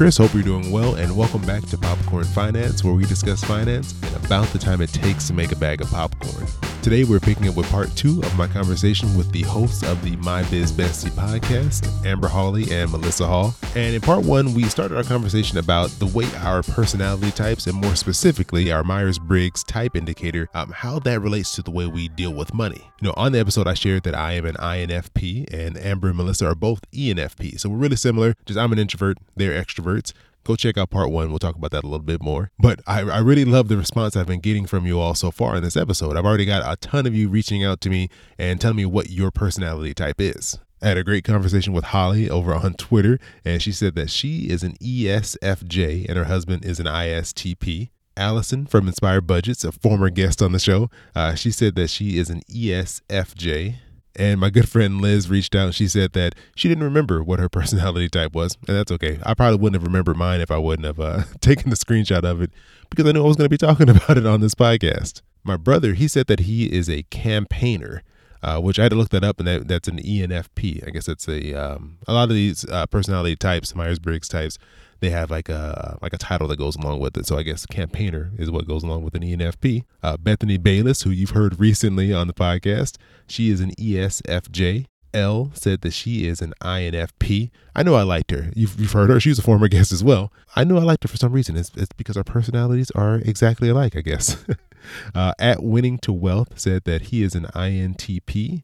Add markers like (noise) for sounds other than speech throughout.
Chris. Hope you're doing well, and welcome back to Popcorn Finance, where we discuss finance and about the time it takes to make a bag of popcorn. Today, we're picking up with part two of my conversation with the hosts of the My Biz Bestie podcast, Amber Hawley and Maelisa Hall. And in part one, we started our conversation about the way our personality types, and more specifically, our Myers Briggs type indicator, um, how that relates to the way we deal with money. You know, on the episode, I shared that I am an INFP, and Amber and Maelisa are both ENFP. So we're really similar, just I'm an introvert, they're extroverts go check out part one. We'll talk about that a little bit more. But I, I, really love the response I've been getting from you all so far in this episode. I've already got a ton of you reaching out to me and telling me what your personality type is. I had a great conversation with Holly over on Twitter, and she said that she is an ESFJ and her husband is an ISTP. Allison from Inspired Budgets, a former guest on the show, uh, she said that she is an ESFJ and my good friend Liz reached out and she said that she didn't remember what her (laughs) personality type was. And that's okay. I probably wouldn't have remembered mine if I wouldn't have uh, (laughs) taken the screenshot of it because I knew I was going to be talking (laughs) about it on this podcast. My brother, he said that he is a campaigner. Uh, which I had to look that up, and that, that's an ENFP. I guess it's a um, a lot of these uh, personality types, Myers Briggs types they have like a like a title that goes along with it. So I guess campaigner is what goes along with an ENFP. Uh, Bethany Bayless, who you've heard (laughs) recently on the podcast, she is an ESFJ. L said that she is an INFP. I know I liked her. You've, you've heard her. She was a former (laughs) guest as well. I knew I liked her for some reason. It's, it's because our personalities are exactly alike, I guess. (laughs) uh, at Winning to Wealth said that he is an INTP.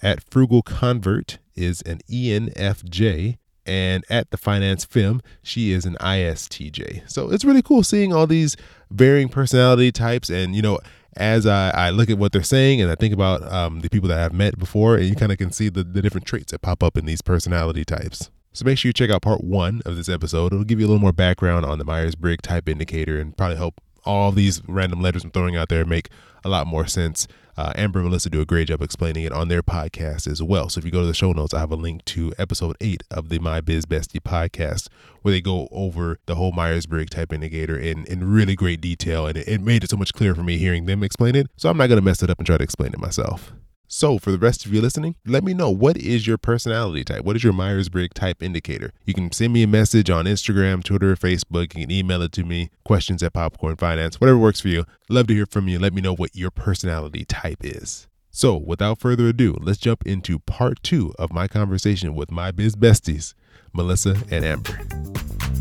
At Frugal Convert is an ENFJ and at the finance film she is an istj so it's really cool seeing all these varying personality types. And you know as I, I look at what they're saying and i think about um, the people that i've met before and you kind of can see the, the different traits that pop up in these personality types. So make sure you check out part one of this episode. It'll give you a little more background on the myers-briggs type indicator and probably help all these random letters i'm throwing out there make a lot more sense uh, Amber and Maelisa do a great job explaining it on their podcast as well. So if you go to the show notes, I have a link to episode eight of the My Biz Bestie podcast where they go over the whole Myers Briggs type indicator in, in really great detail. And it, it made it so much clearer for me hearing them explain it. So I'm not going to mess it up and try to explain it myself. So, for the rest of you listening, let me know what is your personality type? What is your Myers Briggs type indicator? You can send me a message on Instagram, Twitter, Facebook. You can email it to me, questions at Popcorn Finance, whatever works for you. Love to hear from you. Let me know what your personality type is. So, without further ado, let's jump into part two of my conversation with my biz besties, Maelisa and Amber.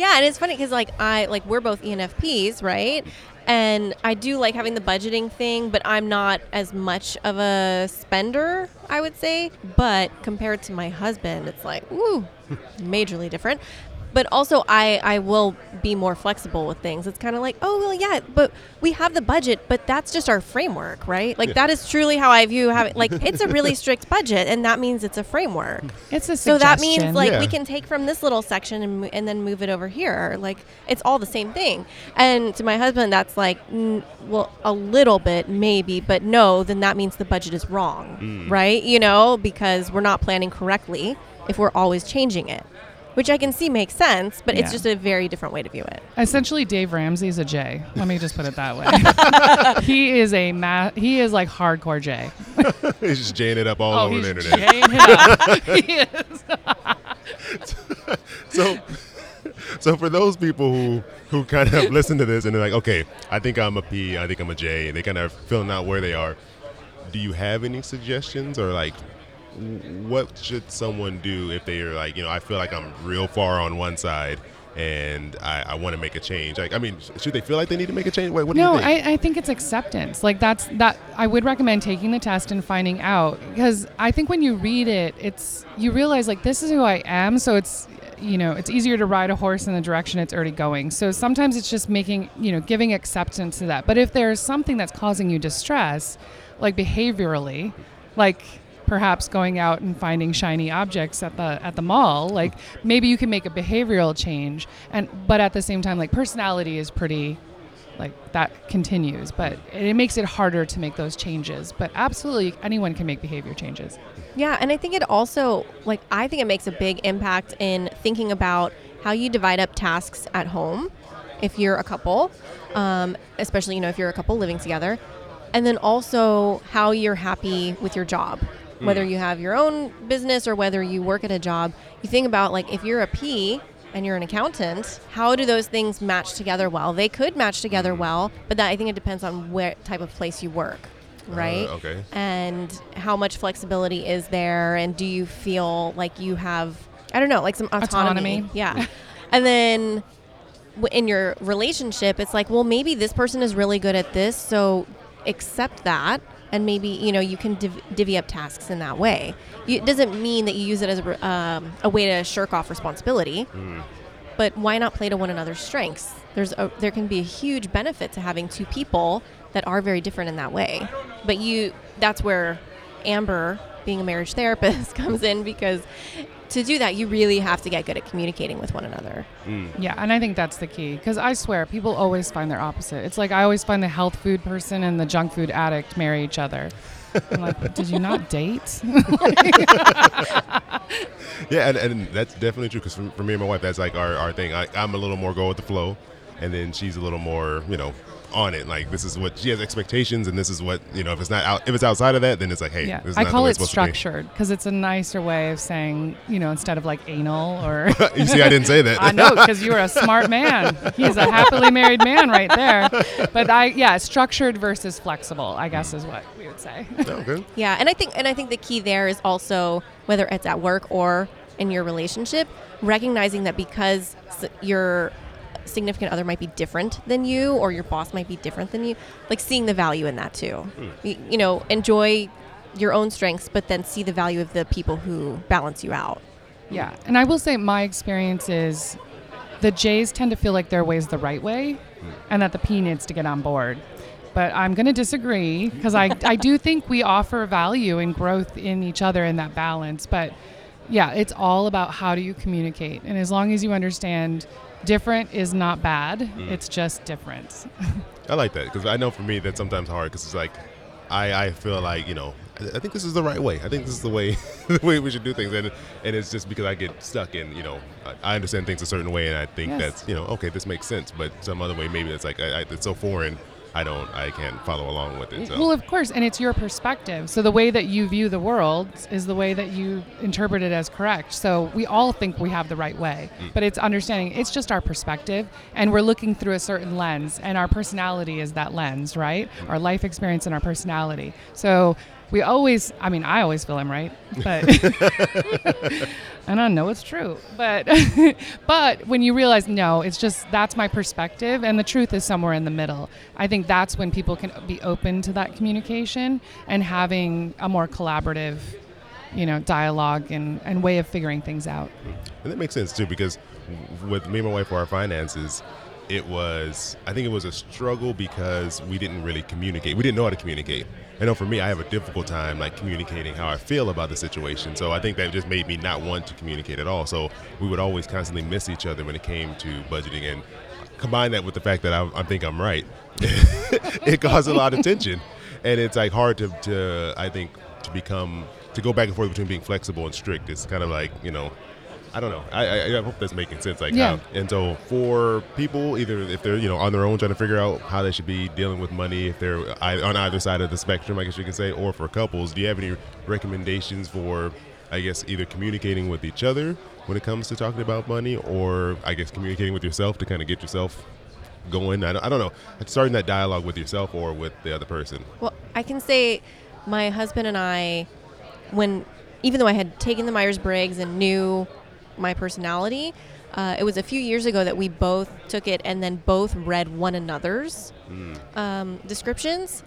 Yeah, and it's funny because like I like we're both ENFPs, right? And I do like having the budgeting thing, but I'm not as much of a spender, I would say. But compared to my husband, it's like, woo, majorly different but also I I will be more flexible with things. It's kind of like, oh well, yeah, but we have the budget, but that's just our framework, right? Like yeah. that is truly how I view having like it's a really (laughs) strict budget, and that means it's a framework. It's a so that means like yeah. we can take from this little section and and then move it over here. Like it's all the same thing. And to my husband, that's like, n- well, a little bit maybe, but no, then that means the budget is wrong, mm. right? You know, because we're not planning correctly if we're always changing it which I can see makes sense, but yeah. it's just a very different way to view it. Essentially, Dave Ramsey is a J. Let me just put it that way. (laughs) he is a ma- He is like hardcore J. (laughs) He's just Jing it up all oh, over the internet. (laughs) he is. so, so for those people who who kind of listen to this and they're like, okay, I think I'm a P, I think I'm a J, and they kind of filling out where they are. Do you have any suggestions or like what should someone do if they are like, you know, I feel like I'm real far on one side and I, I want to make a change. Like, I mean, should they feel like they need to make a change? What no, do you think? I, I think it's acceptance. Like that's that. I would recommend taking the test and finding out because I think when you read it, it's you realize like this is who I am. So it's you know it's easier to ride a horse in the direction it's already going. So sometimes it's just making you know giving acceptance to that. But if there's something that's causing you distress, like behaviorally, like perhaps going out and finding shiny objects at the at the mall like maybe you can make a behavioral change. And but at the same time like personality is pretty like that continues but it makes it harder to make those changes. But absolutely anyone can make behavior changes. Yeah and i think it also like i think it makes a big impact in thinking about how you divide up tasks at home if you're a couple um, especially you know if you're a couple living together and then also how you're happy with your job whether you have your own business or whether you work at a job. You think about like if you're a P and you're an accountant, how do those things match together well? They could match together well, but that I think it depends on what type of place you work, right? Uh, okay. And how much flexibility is there and do you feel like you have I don't know, like some autonomy. Autonomy. Yeah. (laughs) and then in your relationship, it's like, well, maybe this person is really good at this, so accept that, and maybe you know you can div- divvy up tasks in that way. You, it doesn't mean that you use it as a, um, a way to shirk off responsibility, but why not play to one another's strengths? There's a, there can be a huge benefit to having two people that are very different in that way. But you, that's where Amber, being a marriage therapist, (laughs) comes in because to do that, you really have to get good at communicating with one another. Hmm. Yeah, and I think that's the key because I swear people always find their opposite. It's like I always find the health food person and the junk food addict marry each other. I'm like, (laughs) did you not date? (laughs) Yeah, and, and that's definitely true because for, for me and my wife, that's like our, our thing. I, I'm a little more go with the flow, and then she's a little more, you know, on it. Like this is what she has expectations, and this is what you know. If it's not out, if it's outside of that, then it's like, hey, yeah, this is I not the call way it it's supposed be. structured because it's a nicer way of saying, you know, instead of like anal or. (laughs) you see, I didn't say that. (laughs) I know because you were a smart man. He's a happily married man right there. But I, yeah, structured versus flexible, I guess is what we would say. okay. (laughs) Yeah, and I think and I think the key there is also whether it's at work or in your relationship, recognizing that because s- your significant other might be different than you or your boss might be different than you, like seeing the value in that too. Hmm. Y- You, know, enjoy your own strengths, but then see the value of the people who balance you out. Yeah, and I will say my experience is the Jays tend to feel like their way's the right way, hmm. and that the P needs to get on board. But I'm going to disagree because I, I do think we offer value and growth in each other in that balance. But yeah, it's all about how do you communicate. And as long as you understand different is not bad, mm. it's just different. (laughs) I like that because I know for me that's sometimes hard because it's like I, I feel like you know I, think this is the right way. I think this is the way (laughs) the way we should do things, and and it's just because I get stuck in you know I, I understand things a certain way, and I think Yes. that's you know okay this makes sense, but some other way maybe it's like I, I, it's so foreign I don't I can't follow along with it. So. Well, of course, and it's your perspective. So the way that you view the world is the way that you interpret it as correct. So we all think we have the right way, mm. but it's understanding it's just our perspective, and we're looking through a certain lens, and our personality is that lens, right? Mm. Our life experience and our personality. So we always, I mean, I always feel I'm right, but (laughs) and I know it's true. But (laughs) but when you realize no, it's just that's my perspective and the truth is somewhere in the middle. I think that's when people can be open to that communication and having a more collaborative, you know, dialogue and, and way of figuring things out. And that makes sense too because with me and my wife for our finances, it was I think it was a struggle because we didn't really communicate. We didn't know how to communicate. I know for me, I have a difficult time like communicating how I feel about the situation. So I think that just made me not want to communicate at all. So we would always constantly miss each other when it came to budgeting and combine that with the fact that I, I think I'm right. (laughs) it caused a lot of tension, and it's like hard to, to I think to become to go back and forth between being flexible and strict. It's kind of like you know I don't know. I, I, I hope that's making sense. Like, Yeah. how, and so for people, either if they're you know on their own trying to figure out how they should be dealing with money, if they're on either side of the spectrum, I guess you can say, or for couples, do you have any recommendations for, I guess, either communicating with each other when it comes to talking about money, or I guess communicating with yourself to kind of get yourself going? I don't, I don't know. Starting that dialogue with yourself or with the other person. Well, I can say my husband and I, when even though I had taken the Myers Briggs and knew my personality, uh, it was a few years ago that we both took it and then both read one another's um, descriptions.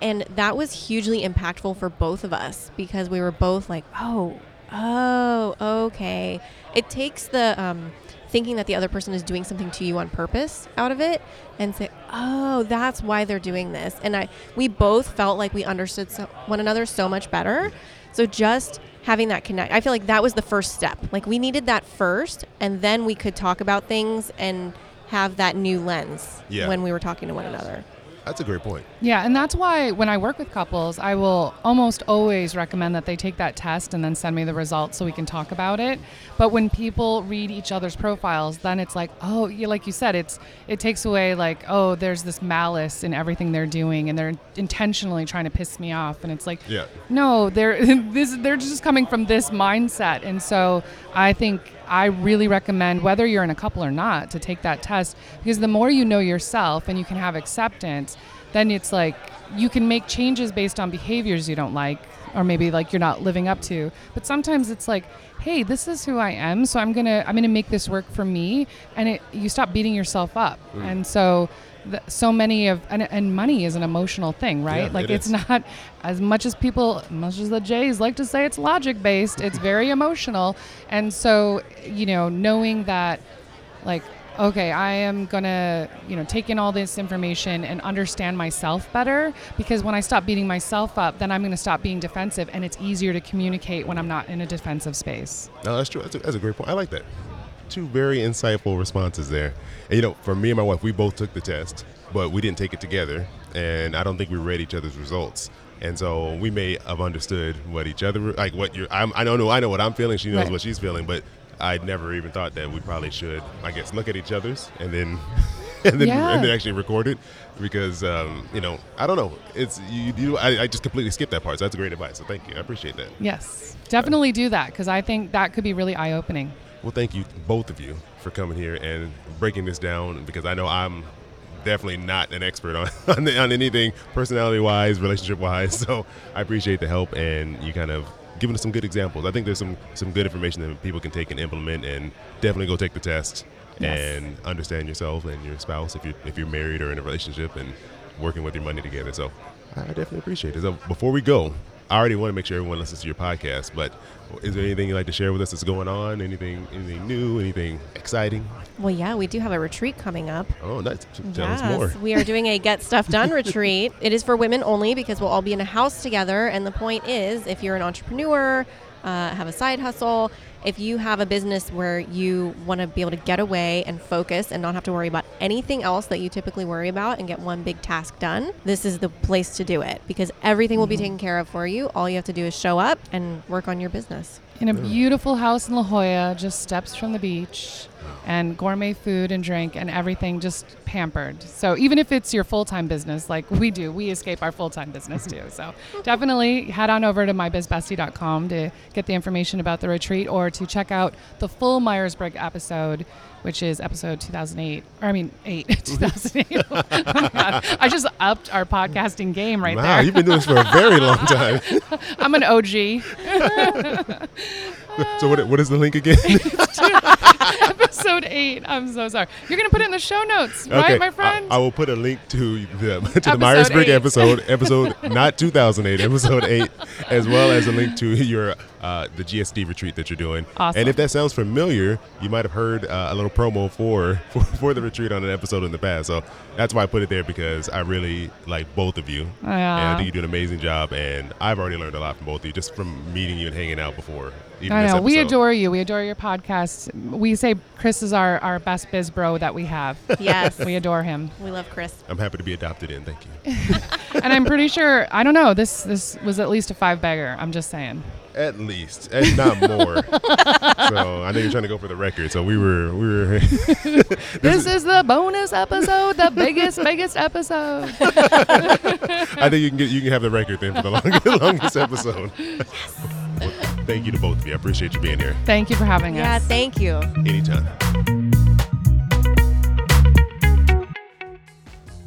And that was hugely impactful for both of us because we were both like, oh, oh, okay. It takes the um, thinking that the other person is doing something to you on purpose out of it and say, oh, that's why they're doing this. And I, we both felt like we understood so, one another so much better. So just having that connect, I feel like that was the first step. Like we needed that first, and then we could talk about things and have that new lens Yeah. when we were talking to one another. That's a great point. Yeah, and that's why when I work with couples, I will almost always recommend that they take that test and then send me the results so we can talk about it. But when people read each other's profiles, then it's like, oh, yeah, like you said, it's it takes away like, oh, there's this malice in everything they're doing, and they're intentionally trying to piss me off, and it's like, Yeah. no, they're (laughs) this they're just coming from this mindset, and so I think I really recommend whether you're in a couple or not to take that test because the more you know yourself and you can have acceptance, then it's like you can make changes based on behaviors you don't like or maybe like you're not living up to. But sometimes it's like, hey, this is who I am, so I'm gonna I'm gonna make this work for me, and it you stop beating yourself up, mm. and so. The, so many of and, and money is an emotional thing, right? Yeah, like it it's is. not as much as people, much as the Jays like to say it's logic based. It's (laughs) very emotional, and so you know, knowing that, like, okay, I am gonna you know take in all this information and understand myself better because when I stop beating myself up, then I'm gonna stop being defensive, and it's easier to communicate when I'm not in a defensive space. No, that's true. That's a, that's a great point. I like that. Two very insightful responses there. And you know, for me and my wife, we both took the test, but we didn't take it together, and I don't think we read each other's results. And so we may have understood what each other like what you're. I'm, I don't know. I know what I'm feeling. She knows Right. what she's feeling, but I never even thought that we probably should. I guess look at each other's and then. (laughs) And then, Yeah. and then actually record it because um, you know I don't know it's you, you I, I just completely skipped that part so that's great advice so thank you I appreciate that Yes, definitely do that because I think that could be really eye opening. Well, thank you, both of you, for coming here and breaking this down because I know I'm definitely not an expert on, on, (laughs) on anything personality wise, relationship wise. (laughs) So I appreciate the help and you kind of giving us some good examples. I think there's some, some good information that people can take and implement and definitely go take the test Yes. and understand yourself and your spouse if you're, if you're married or in a relationship and working with your money together. So I definitely appreciate it. So before we go, I already want to make sure everyone listens to your podcast, but is there anything you'd like to share with us that's going on? Anything, anything new? Anything exciting? Well, yeah, we do have a retreat coming up. Oh, nice. Tell us more. we are doing a Get Stuff Done (laughs) retreat. It is for women only because we'll all be in a house together. And the point is, if you're an entrepreneur, uh, have a side hustle, if you have a business where you want to be able to get away and focus and not have to worry about anything else that you typically worry about and get one big task done, this is the place to do it because everything will be taken care of for you. All you have to do is show up and work on your business. In a beautiful house in La Jolla, just steps from the beach, and gourmet food and drink, and everything just pampered. So even if it's your full time business, like we do, we escape our full time business too. So (laughs) definitely head on over to mybizbestie.com to get the information about the retreat or to check out the full Myers Briggs episode. Which is episode 2008, or I mean, 8, (laughs) 2008. (laughs) oh. I just upped our podcasting game right wow, there. you've been doing this for a very long (laughs) time. I'm an OG. so what, what is the link again? episode eight. I'm so sorry. You're gonna put it in the show notes, right, my friend? I, I will put a link to the to the Myers Briggs episode, episode not 2008, episode eight, as well as a link to your uh, the GSD retreat that you're doing. Awesome. And if that sounds familiar, you might have heard uh, a little promo for, (laughs) for for the retreat on an episode in the past. So that's why I put it there because I really like both of you, and I think you do an amazing job. And I've already learned a lot from both of you just from meeting you and hanging out before. Even I know. We adore you. We adore your podcast. We say Chris is our, our best biz bro that we have. Yes. we adore him. we love Chris. I'm happy to be adopted in. Thank you. (laughs) And I'm pretty sure I don't know, this this was at least a five bagger. I'm just saying. At least, and not more. (laughs) so I know you're trying to go for the record. So we were, we were. (laughs) This is the bonus episode, the biggest, biggest episode. I think you can get, you can have the record then for the longest, (laughs) longest episode. Well, thank you to both of you. I appreciate you being here. Thank you for having Yeah, us. Yeah, thank you. Anytime.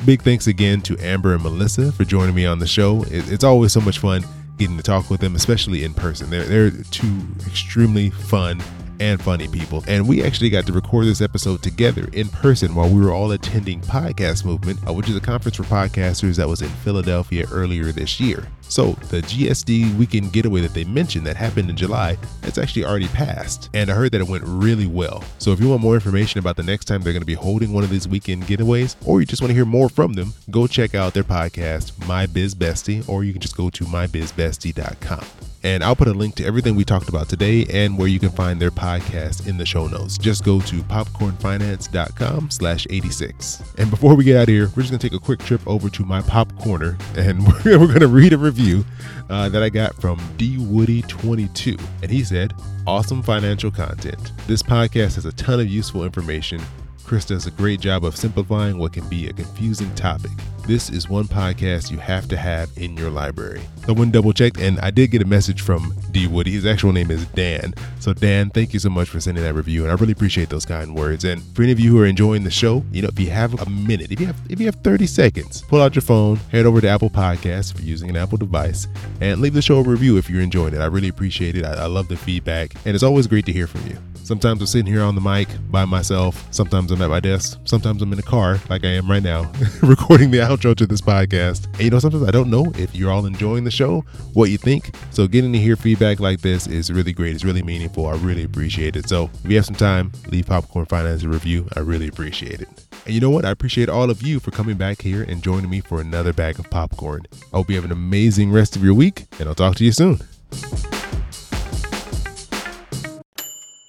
Big thanks again to Amber and Maelisa for joining me on the show. It, it's always so much fun getting to talk with them, especially in person. They're, they're two extremely fun and funny people. And we actually got to record this episode together in person while we were all attending Podcast Movement, uh, which is a conference for podcasters that was in Philadelphia earlier this year. So the GSD weekend getaway that they mentioned that happened in July, it's actually already passed. And I heard that it went really well. So if you want more information about the next time they're going to be holding one of these weekend getaways, or you just want to hear more from them, go check out their podcast, My Biz Bestie, or you can just go to mybizbestie.com. And I'll put a link to everything we talked about today and where you can find their podcast in the show notes. Just go to popcornfinance.com slash 86. And before we get out of here, we're just going to take a quick trip over to my pop corner (laughs) and we're, going to read a review uh, that I got from D Woody 22. And he said, awesome financial content. This podcast has a ton of useful information Chris does a great job of simplifying what can be a confusing topic. This is one podcast you have to have in your library. I went double checked and I did get a message from D Woody. His actual name is Dan. So Dan, thank you so much for sending that review and I really appreciate those kind words. And for any of you who are enjoying the show, you know, if you have a minute, if you have if you have 30 seconds, pull out your phone, head over to Apple Podcasts if you're using an Apple device, and leave the show a review if you're enjoying it. I really appreciate it. I, I love the feedback and it's always great to hear from you. Sometimes I'm sitting here on the mic by myself. Sometimes I'm at my desk. Sometimes I'm in a car, like I am right now, (laughs) recording the outro to this podcast. And you know, sometimes I don't know if you're all enjoying the show, what you think. So getting to hear feedback like this is really great. It's really meaningful. I really appreciate it. So if you have some time, leave Popcorn Finance a review. I really appreciate it. And you know what? I appreciate all of you for coming back here and joining me for another bag of popcorn. I hope you have an amazing rest of your week, and I'll talk to you soon.